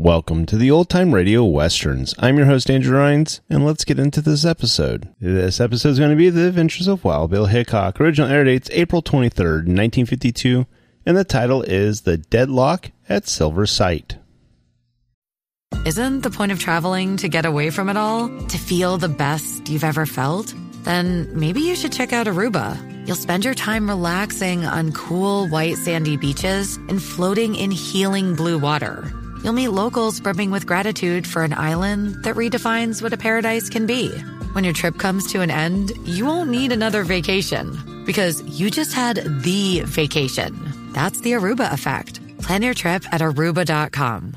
Welcome to the Old Time Radio Westerns. I'm your host, Andrew Rhynes, and let's get into this episode. This episode is going to be The Adventures of Wild Bill Hickok. Original air date's April 23rd, 1952, and the title is The Deadlock at Silver Site. Isn't the point of traveling to get away from it all? To feel the best you've ever felt? Then maybe you should check out Aruba. You'll spend your time relaxing on cool, white, sandy beaches and floating in healing blue water. You'll meet locals brimming with gratitude for an island that redefines what a paradise can be. When your trip comes to an end, you won't need another vacation because you just had the vacation. That's the Aruba effect. Plan your trip at aruba.com.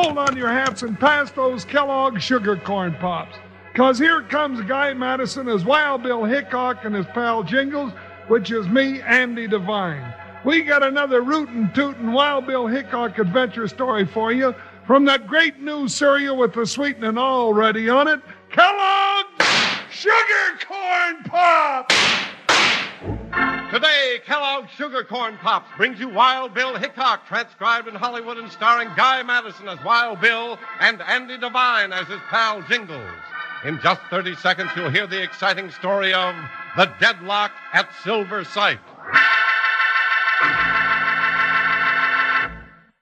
Hold on to your hats and pass those Kellogg sugar corn pops. Because here comes Guy Madison as Wild Bill Hickok and his pal Jingles, which is me, Andy Devine. We got another rootin' tootin' Wild Bill Hickok adventure story for you from that great new cereal with the sweetening already on it, Kellogg's Sugar Corn Pops! Today, Kellogg's Sugar Corn Pops brings you Wild Bill Hickok, transcribed in Hollywood and starring Guy Madison as Wild Bill and Andy Devine as his pal Jingles. In just 30 seconds, you'll hear the exciting story of The Deadlock at Silver Site.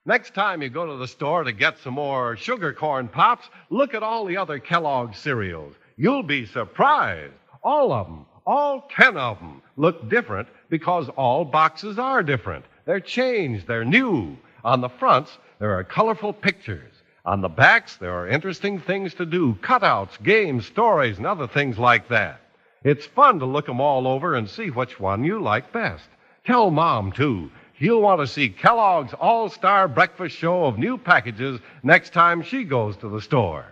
Next time you go to the store to get some more sugar corn pops, look at all the other Kellogg's cereals. You'll be surprised. All of them, all ten of them, look different because all boxes are different. They're changed, they're new. On the fronts, there are colorful pictures. On the backs, there are interesting things to do cutouts, games, stories, and other things like that. It's fun to look 'em all over and see which one you like best. Tell Mom, too. She'll want to see Kellogg's All Star Breakfast Show of new packages next time she goes to the store.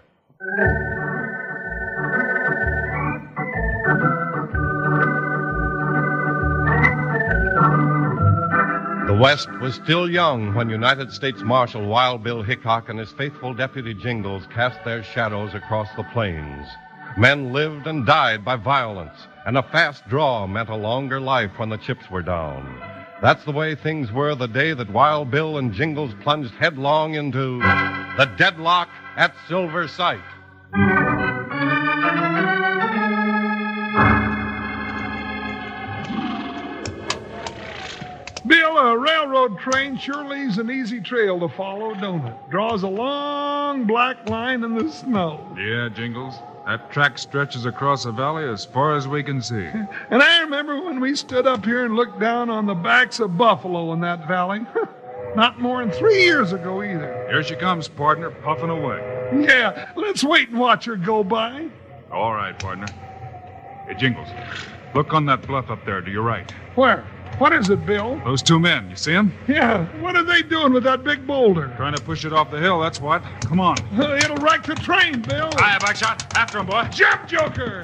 The West was still young when United States Marshal Wild Bill Hickok and his faithful deputy Jingles cast their shadows across the plains. Men lived and died by violence, and a fast draw meant a longer life when the chips were down. That's the way things were the day that Wild Bill and Jingles plunged headlong into the deadlock at Silver Site. Railroad train sure leaves an easy trail to follow, don't it? Draws a long black line in the snow. Yeah, Jingles. That track stretches across the valley as far as we can see. And I remember when we stood up here and looked down on the backs of buffalo in that valley. Not more than three years ago either. Here she comes, partner, puffing away. Yeah, let's wait and watch her go by. All right, partner. Hey, Jingles, look on that bluff up there to your right. Where? What is it, Bill? Those two men, you see them? Yeah, what are they doing with that big boulder? Trying to push it off the hill, that's what. Come on. Uh, it'll wreck the train, Bill. Hi, Buckshot. After him, boy. Jump, Joker!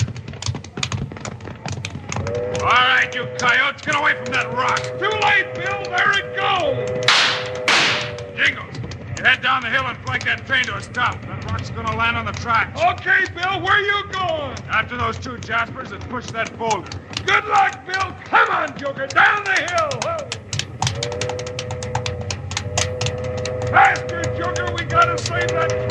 All right, you coyotes, get away from that rock. Too late, Bill. There it goes. Jingles, you head down the hill and flank that train to a stop. That rock's gonna land on the tracks. Okay, Bill, where are you going? After those two Jaspers and push that boulder. Good luck, Bill. Come on, Joker, down the hill. Faster, Joker. We gotta save that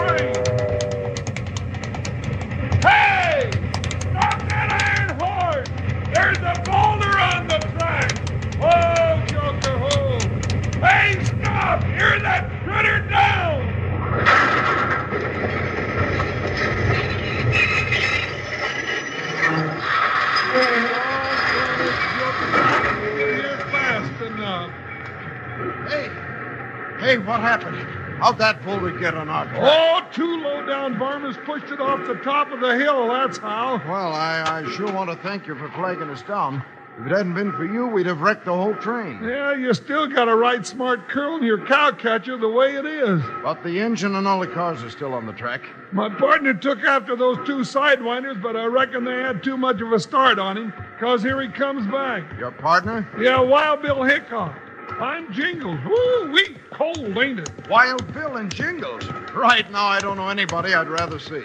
How'd that boulder get on our track? Oh, two low-down varmints pushed it off the top of the hill, that's how. Well, I, I sure want to thank you for flagging us down. If it hadn't been for you, we'd have wrecked the whole train. Yeah, you still got a right smart curl in your cowcatcher the way it is. But the engine and all the cars are still on the track. My partner took after those two sidewinders, but I reckon they had too much of a start on him, because here he comes back. Your partner? Yeah, Wild Bill Hickok. I'm Jingles. Woo, we cold, ain't it? Wild Bill and Jingles. Right now, I don't know anybody I'd rather see.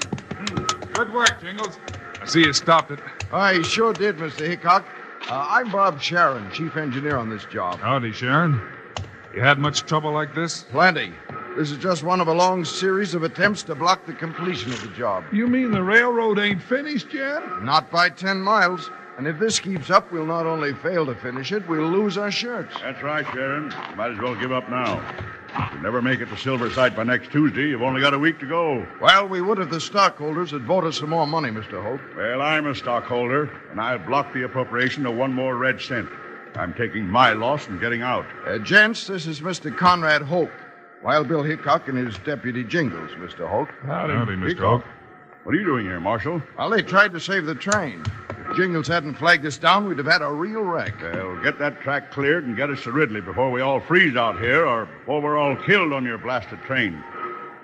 Good work, Jingles. I see you stopped it. I sure did, Mr. Hickok. Uh, I'm Bob Sharon, chief engineer on this job. Howdy, Sharon. You had much trouble like this? Plenty. This is just one of a long series of attempts to block the completion of the job. You mean the railroad ain't finished yet? Not by 10 miles. And if this keeps up, we'll not only fail to finish it, we'll lose our shirts. That's right, Sharon. Might as well give up now. If you never make it to Silver Site by next Tuesday, you've only got a week to go. Well, we would if the stockholders had voted some more money, Mr. Hope. Well, I'm a stockholder, and I'll block the appropriation of one more red cent. I'm taking my loss and getting out. Uh, gents, this is Mr. Conrad Hope. Wild Bill Hickok and his deputy Jingles, Mr. Hope. Howdy, Mr. Hickok. Hawk. What are you doing here, Marshal? Well, they tried to save the train. If Jingles hadn't flagged us down, we'd have had a real wreck. Well, get that track cleared and get us to Ridley before we all freeze out here or before we're all killed on your blasted train.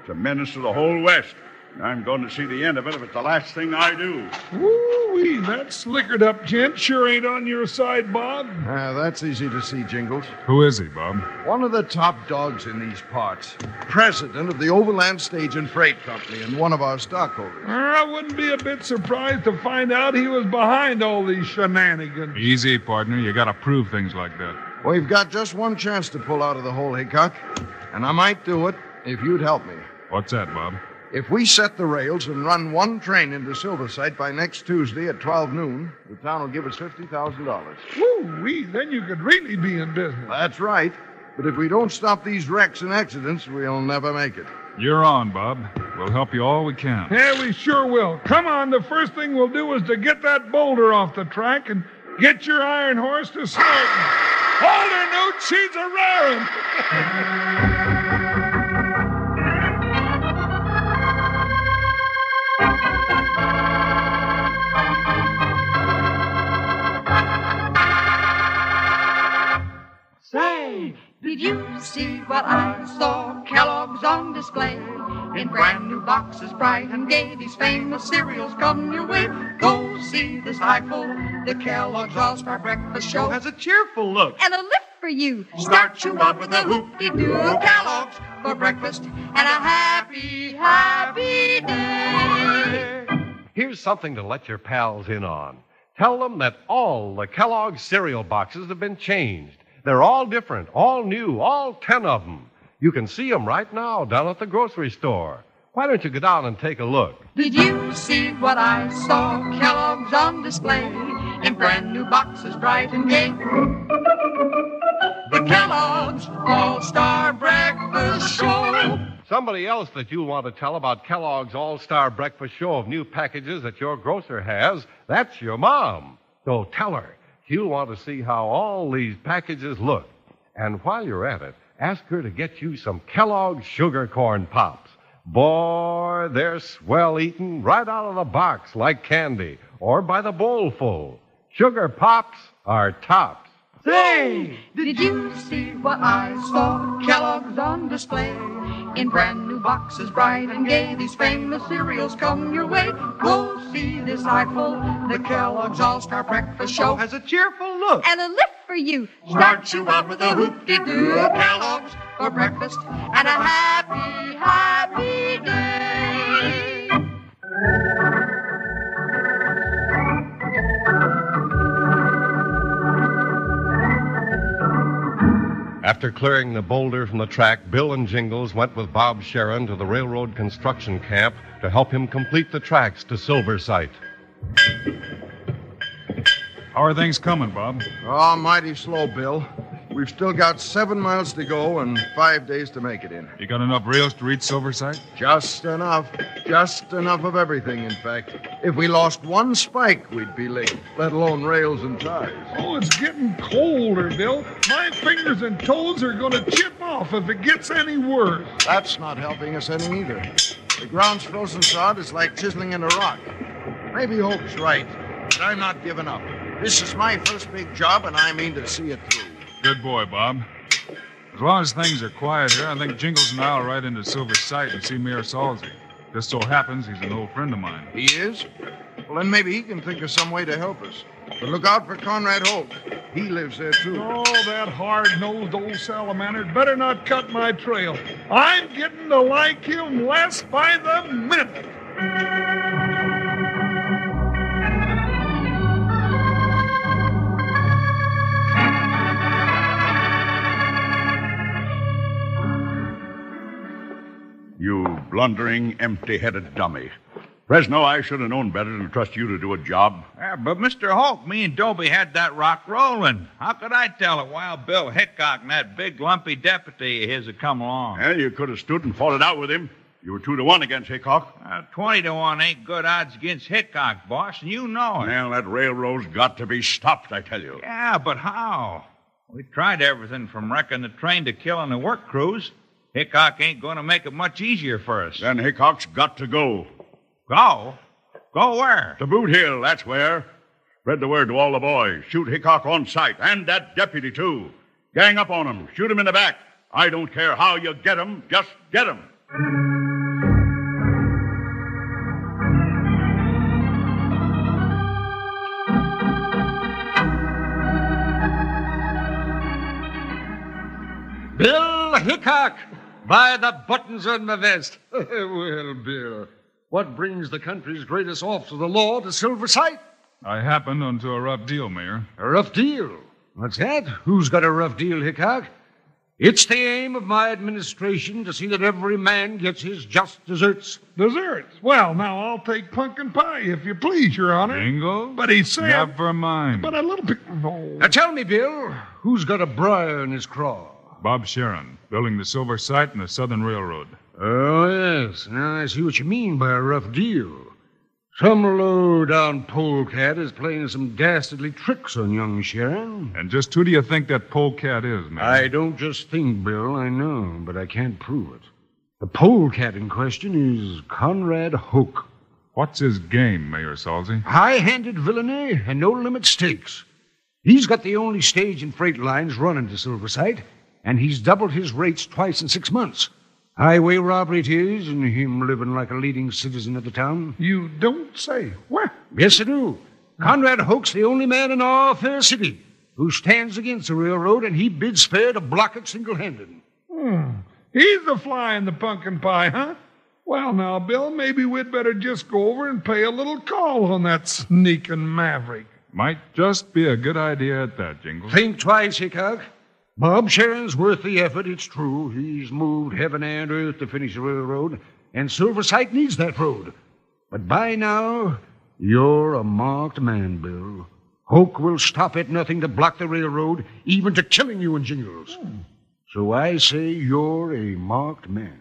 It's a menace to the whole West. And I'm going to see the end of it if it's the last thing I do. Woo-wee, that slickered up gent sure ain't on your side, Bob. Ah, that's easy to see, Jingles. Who is he, Bob? One of the top dogs in these parts. President of the Overland Stage and Freight Company and one of our stockholders. I wouldn't be a bit surprised to find out he was behind all these shenanigans. Easy, partner. You gotta prove things like that. We've got just one chance to pull out of the hole, Hickok. And I might do it if you'd help me. What's that, Bob? If we set the rails and run one train into Silver Site by next Tuesday at 12 noon, the town will give us $50,000. Woo-wee, then you could really be in business. That's right. But if we don't stop these wrecks and accidents, we'll never make it. You're on, Bob. We'll help you all we can. Yeah, we sure will. Come on, the first thing we'll do is to get that boulder off the track and get your iron horse to snorting. Hold her, Newt, she's a rarin'. did you see what I saw? Kellogg's on display in brand new boxes, bright and gay. These famous cereals come your way. Go see this eyeful. The Kellogg's All Star Breakfast Show has a cheerful look and a lift for you. Start you out with a hoop-de-doo Kellogg's for breakfast and a happy, happy day. Here's something to let your pals in on. Tell them that all the Kellogg's cereal boxes have been changed. They're all different, all new, all ten of them. You can see them right now down at the grocery store. Why don't you go down and take a look? Did you see what I saw? Kellogg's on display in brand new boxes, bright and gay. The Kellogg's All Star Breakfast Show. Somebody else that you'll want to tell about Kellogg's All Star Breakfast Show of new packages that your grocer has, that's your mom. So tell her. She'll want to see how all these packages look. And while you're at it, ask her to get you some Kellogg's Sugar Corn Pops. Boy, they're swell eaten right out of the box like candy or by the bowlful. Sugar Pops are tops. Say, did you see what I saw? Kellogg's on display. In brand new boxes, bright and gay, these famous cereals come your way. Go see this eyeful. The Kellogg's All-Star Breakfast Show has a cheerful look. And a lift for you. Start you out with a hoop-de-doo. Kellogg's for breakfast and a happy, happy day. After clearing the boulder from the track, Bill and Jingles went with Bob Sharon to the railroad construction camp to help him complete the tracks to Silver Site. How are things coming, Bob? Oh, mighty slow, Bill. We've still got seven miles to go and five days to make it in. You got enough rails to reach Silver Site? Just enough. Just enough of everything, in fact. If we lost one spike, we'd be late, let alone rails and ties. Oh, it's getting colder, Bill. My fingers and toes are going to chip off if it gets any worse. That's not helping us any either. The ground's frozen solid. It's like chiseling in a rock. Maybe Hope's right, but I'm not giving up. This is my first big job, and I mean to see it through. Good boy, Bob. As long as things are quiet here, I think Jingles and I'll ride into Silver Site and see Mayor Salsey. Just so happens he's an old friend of mine. He is? Well, then maybe he can think of some way to help us. But look out for Conrad Holt. He lives there, too. Oh, that hard-nosed old salamander better not cut my trail. I'm getting to like him less by the minute. Blundering, empty headed dummy. Fresno, I should have known better than to trust you to do a job. Yeah, but Mr. Hulk, me and Dobie had that rock rolling. How could I tell it while Bill Hickok and that big lumpy deputy of his had come along? Well, you could have stood and fought it out with him. You were two to one against Hickok. Uh, Twenty to one ain't good odds against Hickok, boss, and you know it. Well, that railroad's got to be stopped, I tell you. Yeah, but how? We tried everything from wrecking the train to killing the work crews. Hickok ain't going to make it much easier for us. Then Hickok's got to go. Go? Go where? To Boot Hill, that's where. Spread the word to all the boys. Shoot Hickok on sight, and that deputy, too. Gang up on him. Shoot him in the back. I don't care how you get him, just get him. Bill Hickok, by the buttons on my vest. well, Bill, what brings the country's greatest officer of the law to Silver Site? I happened onto a rough deal, Mayor. A rough deal. What's that? Who's got a rough deal, Hickok? It's the aim of my administration to see that every man gets his just deserts. Desserts? Well, now I'll take pumpkin pie, if you please, Your Honor. Jingles? But he said. Never mind. But a little bit. Oh. Now tell me, Bill, who's got a briar in his craw? Bob Sharon, building the Silver Site and the Southern Railroad. Oh, yes. Now I see what you mean by a rough deal. Some low down polecat is playing some dastardly tricks on young Sharon. And just who do you think that polecat is, Mayor? I don't just think, Bill. I know, but I can't prove it. The polecat in question is Conrad Hoke. What's his game, Mayor Salsey? High handed villainy and no limit stakes. He's got the only stage and freight lines running to Silver Site, and he's doubled his rates twice in six months. Highway robbery it is, and him living like a leading citizen of the town. You don't say. What? Yes, I do. Conrad Hoke's the only man in all Fair City who stands against the railroad, and he bids fair to block it single handed. Hmm. He's the fly in the pumpkin pie, huh? Well, now, Bill, maybe we'd better just go over and pay a little call on that sneaking maverick. Might just be a good idea at that, Jingles. Think twice, Hickok. Bob Sharon's worth the effort, it's true. He's moved heaven and earth to finish the railroad, and Silver Site needs that road. But by now, you're a marked man, Bill. Hoke will stop at nothing to block the railroad, even to killing you and Jingles. Hmm. So I say you're a marked man.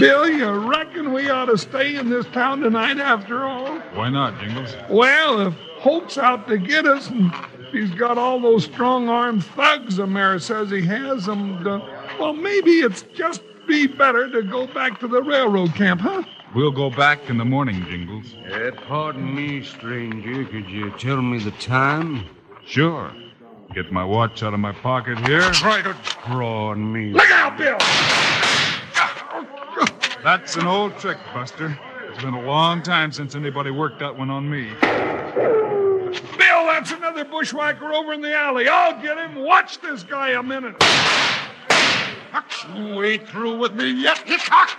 Bill, you reckon we ought to stay in this town tonight after all? Why not, Jingles? Well, if Hoke's out to get us and he's got all those strong armed thugs the mayor says he has, and, uh, well, maybe it's just be better to go back to the railroad camp, huh? We'll go back in the morning, Jingles. Uh, pardon me, stranger. Could you tell me the time? Sure. Get my watch out of my pocket here. Try to draw on me. Look out, Bill! That's an old trick, Buster. It's been a long time since anybody worked that one on me. Bill, that's another bushwhacker over in the alley. I'll get him. Watch this guy a minute. You ain't through with me yet, Hickok.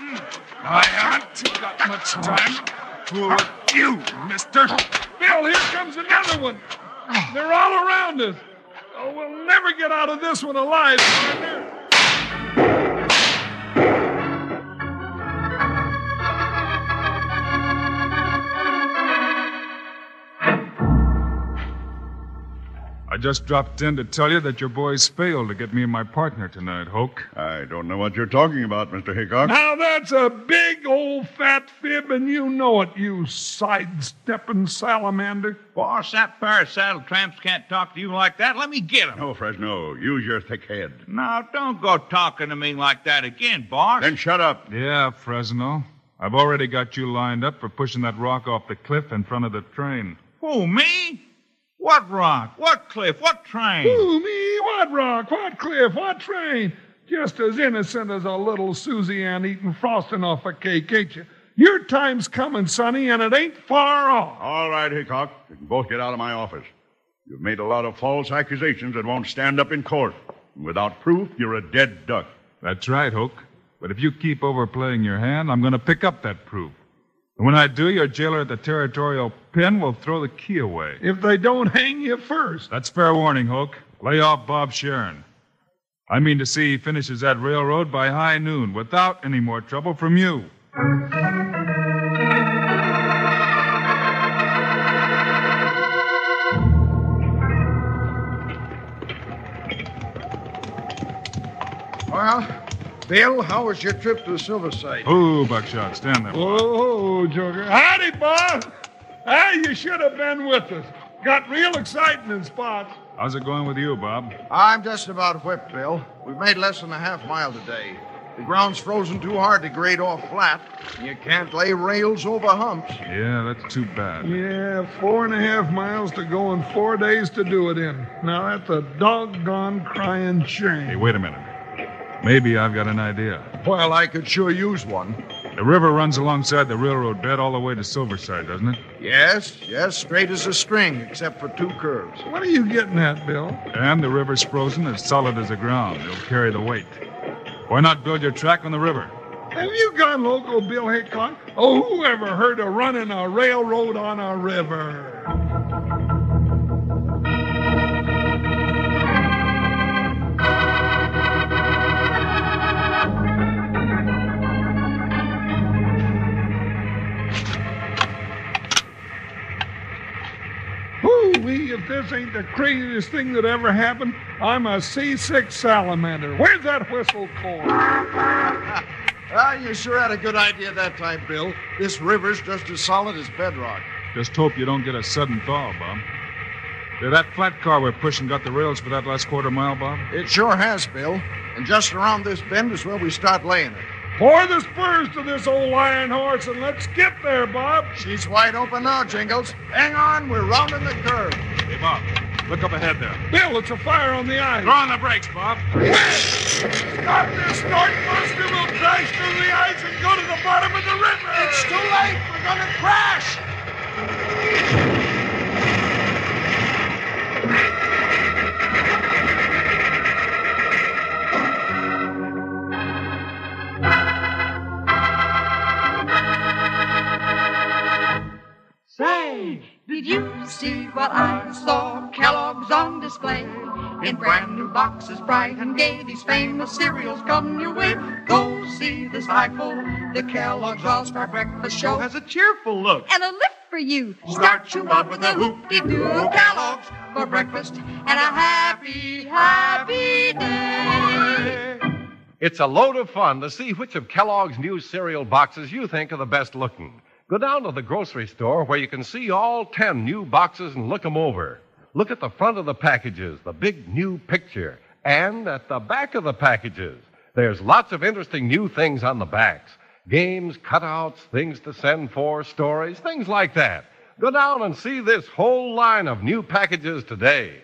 I haven't got much time. Who you, mister? Bill, here comes another one. They're all around us. Oh, we'll never get out of this one alive, just dropped in to tell you that your boys failed to get me and my partner tonight, Hoke. I don't know what you're talking about, Mr. Hickok. Now that's a big old fat fib, and you know it, you sidestepping salamander. Boss, that pair of saddle tramps can't talk to you like that. Let me get get 'em. No, Fresno, use your thick head. Now, don't go talking to me like that again, boss. Then shut up. Yeah, Fresno. I've already got you lined up for pushing that rock off the cliff in front of the train. Who, me? What rock? What cliff? What train? Who, me? What rock? What cliff? What train? Just as innocent as a little Susie Ann eating frosting off a cake, ain't you? Your time's coming, Sonny, and it ain't far off. All right, Hickok. You can both get out of my office. You've made a lot of false accusations that won't stand up in court. Without proof, you're a dead duck. That's right, Hoke. But if you keep overplaying your hand, I'm going to pick up that proof. And when I do, your jailer at the territorial pen will throw the key away. If they don't hang you first. That's fair warning, Hoke. Lay off Bob Sharon. I mean to see he finishes that railroad by high noon without any more trouble from you. Well, Bill, how was your trip to Silver Site? Oh, Buckshot, stand there. Oh, Joker. Howdy, Bob. Hey, you should have been with us. Got real exciting in spots. How's it going with you, Bob? I'm just about whipped, Bill. We've made less than a half mile today. The ground's frozen too hard to grade off flat. You can't lay rails over humps. Yeah, that's too bad. Yeah, four and a half miles to go and four days to do it in. Now that's a doggone crying shame. Hey, wait a minute. Maybe I've got an idea. Well, I could sure use one. The river runs alongside the railroad bed all the way to Silver Site, doesn't it? Yes, yes, straight as a string, except for two curves. What are you getting at, Bill? And the river's frozen as solid as the ground. It'll carry the weight. Why not build your track on the river? Have you gone local, Bill Hickok? Oh, who ever heard of running a railroad on a river? This ain't the craziest thing that ever happened, I'm a seasick salamander. Where's that whistle cord? Ah, you sure had a good idea that time, Bill. This river's just as solid as bedrock. Just hope you don't get a sudden thaw, Bob. Did that flat car we're pushing got the rails for that last quarter mile, Bob? It sure has, Bill. And just around this bend is where we start laying it. Pour the spurs to this old iron horse and let's get there, Bob. She's wide open now, Jingles. Hang on, we're rounding the curve. Hey, Bob, look up ahead there. Bill, it's a fire on the ice. Throw on the brakes, Bob. Stop this snort buster. We'll crash through the ice and go to the bottom of the river. It's too late. We're going to crash. Did you see what I saw? Kellogg's on display. In brand new boxes, bright and gay, these famous cereals come your way. Go see the full. The Kellogg's All-Star Breakfast Show Has a cheerful look. and a lift for you. Start you up with a hoop-de-doo Kellogg's for breakfast and a happy, happy day. It's a load of fun to see which of Kellogg's new cereal boxes you think are the best looking. Go down to the grocery store where you can see all 10 new boxes and look 'em over. Look at the front of the packages, the big new picture, and at the back of the packages. There's lots of interesting new things on the backs games, cutouts, things to send for, stories, things like that. Go down and see this whole line of new packages today.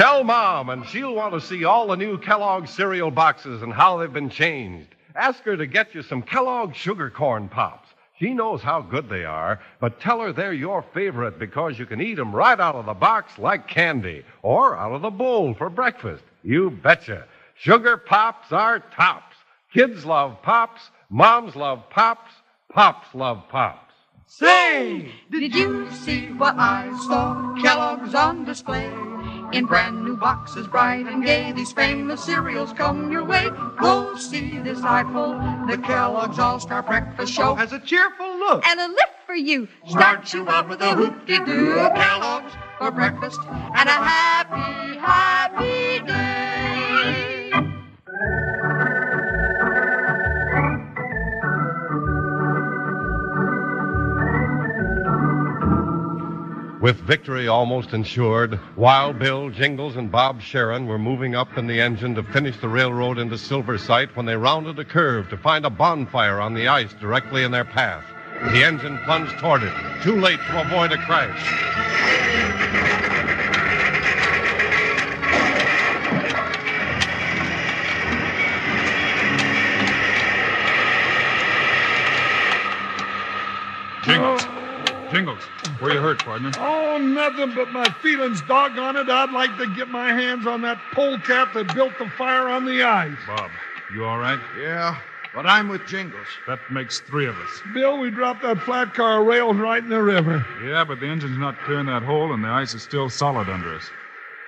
Tell Mom, and she'll want to see all the new Kellogg's cereal boxes and how they've been changed. Ask her to get you some Kellogg's sugar corn pops. She knows how good they are, but tell her they're your favorite because you can eat them right out of the box like candy or out of the bowl for breakfast. You betcha. Sugar pops are tops. Kids love pops. Moms love pops. Pops love pops. Say, did you see what I saw? Kellogg's on display. In brand new boxes, bright and gay, these famous cereals come your way. Go see this eyeful. The Kellogg's All Star Breakfast Show has a cheerful look. And a lift for you. Start you out with a hoop-de-doo Kellogg's for breakfast and a happy, happy day. With victory almost ensured, Wild Bill, Jingles, and Bob Sharon were moving up in the engine to finish the railroad into Silver Site when they rounded a curve to find a bonfire on the ice directly in their path. The engine plunged toward it, too late to avoid a crash. Jingles. Jingles. Where you hurt, partner? Oh, nothing but my feelings. Doggone it. I'd like to get my hands on that polecat that built the fire on the ice. Bob, you all right? Yeah, but I'm with Jingles. That makes three of us. Bill, we dropped that flat car rails right in the river. Yeah, but the engine's not clearing that hole, and the ice is still solid under us.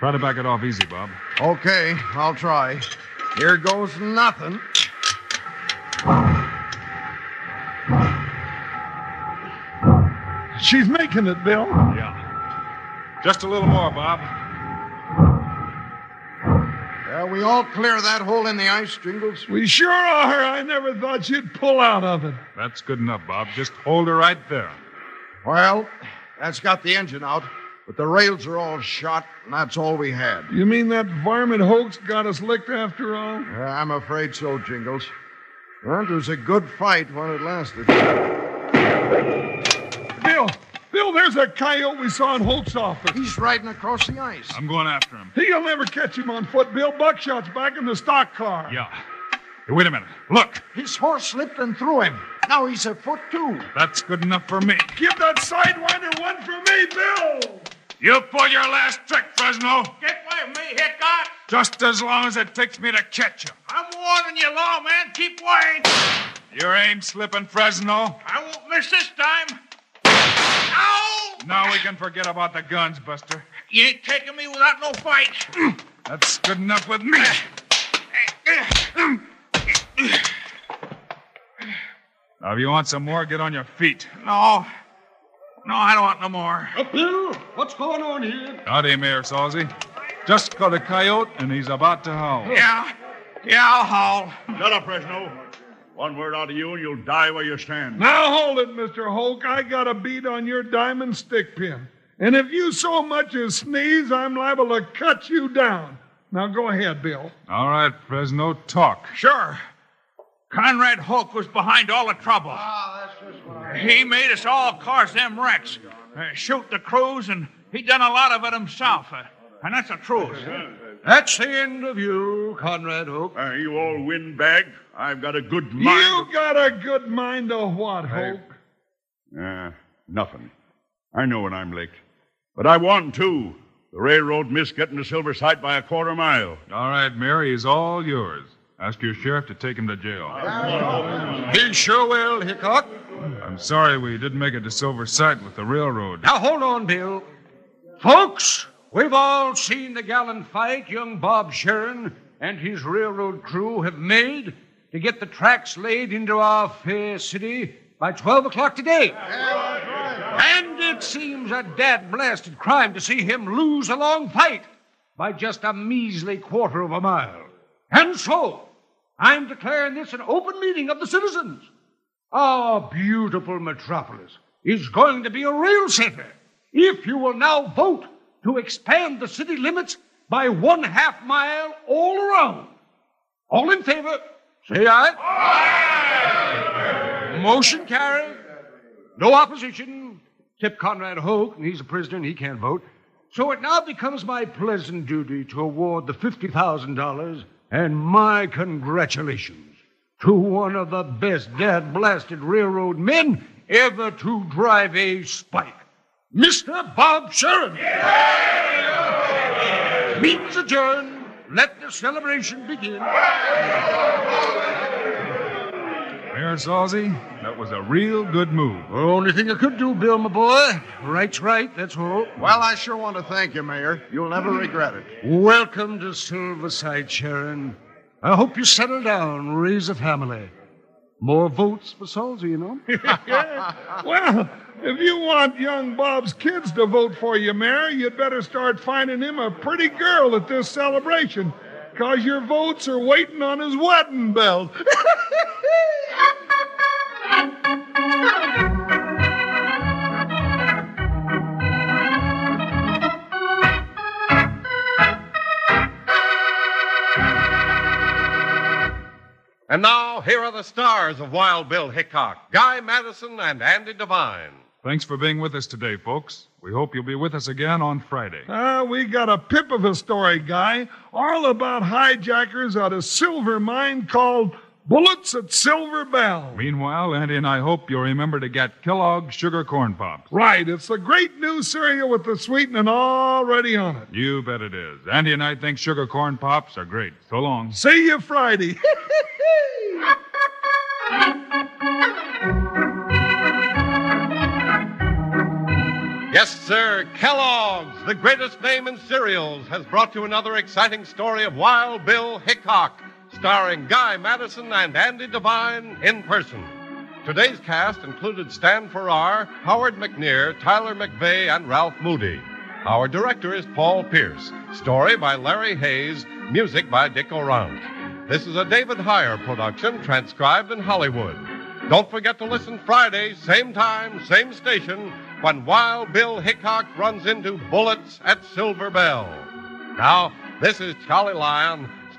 Try to back it off easy, Bob. Okay, I'll try. Here goes nothing. She's making it, Bill. Yeah. Just a little more, Bob. Yeah, we all clear that hole in the ice, Jingles. We sure are. I never thought you'd pull out of it. That's good enough, Bob. Just hold her right there. Well, that's got the engine out, but the rails are all shot, and that's all we had. You mean that varmint Hoke's got us licked after all? Yeah, I'm afraid so, Jingles. Well, it was a good fight while it lasted. Bill, Bill, there's that coyote we saw in Holt's office. He's riding across the ice. I'm going after him. He'll never catch him on foot, Bill. Buckshot's back in the stock car. Yeah. Hey, wait a minute. Look, His horse slipped and threw him. Now he's a foot, too. that's good enough for me. Give that sidewinder one for me, Bill. You pull your last trick, Fresno. Get away from me, Hickok! Just as long as it takes me to catch you. I'm warning you, lawman. Keep away. Your aim slipping, Fresno. I won't miss this time. Ow! Now we can forget about the guns, Buster. You ain't taking me without no fight. That's good enough with me. Now, if you want some more, get on your feet. No. No, I don't want no more. Bill, what's going on here? Howdy, Mayor Salsey. Just caught a coyote, and he's about to howl. Yeah. Yeah, I'll haul. Shut up, Fresno. One word out of you, and you'll die where you stand. Now hold it, Mr. Hulk. I got a beat on your diamond stick pin. And if you so much as sneeze, I'm liable to cut you down. Now go ahead, Bill. All right, Fresno, talk. Sure. Conrad Hoke was behind all the trouble. Ah, that's just what I. He made us all cause them wrecks, uh, shoot the crews, and he done a lot of it himself. Uh, and that's the truth. That's the end of you, Conrad Hope. Uh, you all windbag. I've got a good mind. You got a good mind of what, Hulk? Uh, nothing. I know when I'm licked. But I won, too. The railroad missed getting to Silver Site by a quarter mile. All right, Mary, he's all yours. Ask your sheriff to take him to jail. He sure will, Hickok. I'm sorry we didn't make it to Silver Site with the railroad. Now hold on, Bill. Folks, we've all seen the gallant fight young Bob Sharon and his railroad crew have made to get the tracks laid into our fair city by 12 o'clock today. And it seems a dad blasted crime to see him lose a long fight by just a measly quarter of a mile. And so, I'm declaring this an open meeting of the citizens. Our beautiful metropolis is going to be a real city if you will now vote to expand the city limits by one half mile all around. All in favor, say aye. aye. Motion carried. No opposition. Tip Conrad Hoke, and he's a prisoner and he can't vote. So it now becomes my pleasant duty to award the $50,000 and my congratulations to one of the best dad blasted railroad men ever to drive a spike, Mr. Bob Sheridan. Meeting's adjourned. Let the celebration begin. Mayor Salzy, that was a real good move. The Only thing I could do, Bill, my boy. Right's right, that's all. Well, I sure want to thank you, Mayor. You'll never regret it. Welcome to Silver Site, Sharon. I hope you settle down, raise a family. More votes for Salzy, you know. well, if you want young Bob's kids to vote for you, Mayor, you'd better start finding him a pretty girl at this celebration, because your votes are waiting on his wedding belt. And now, here are the stars of Wild Bill Hickok Guy Madison and Andy Devine. Thanks for being with us today, folks. We hope you'll be with us again on Friday. Ah, we got a pip of a story, Guy, all about hijackers at a silver mine called Bullets at Silver Bell. Meanwhile, Andy and I hope you'll remember to get Kellogg's Sugar Corn Pops. Right, it's the great new cereal with the sweetening already on it. You bet it is. Andy and I think Sugar Corn Pops are great. So long. See you Friday. Yes, sir, Kellogg's, the greatest name in cereals, has brought you another exciting story of Wild Bill Hickok, starring Guy Madison and Andy Devine in person. Today's cast included Stan Farrar, Howard McNear, Tyler McVey, and Ralph Moody. Our director is Paul Pierce. Story by Larry Hayes. Music by Dick Aurandt. This is a David Heyer production, transcribed in Hollywood. Don't forget to listen Friday, same time, same station, when Wild Bill Hickok runs into bullets at Silver Bell. Now, this is Charlie Lyon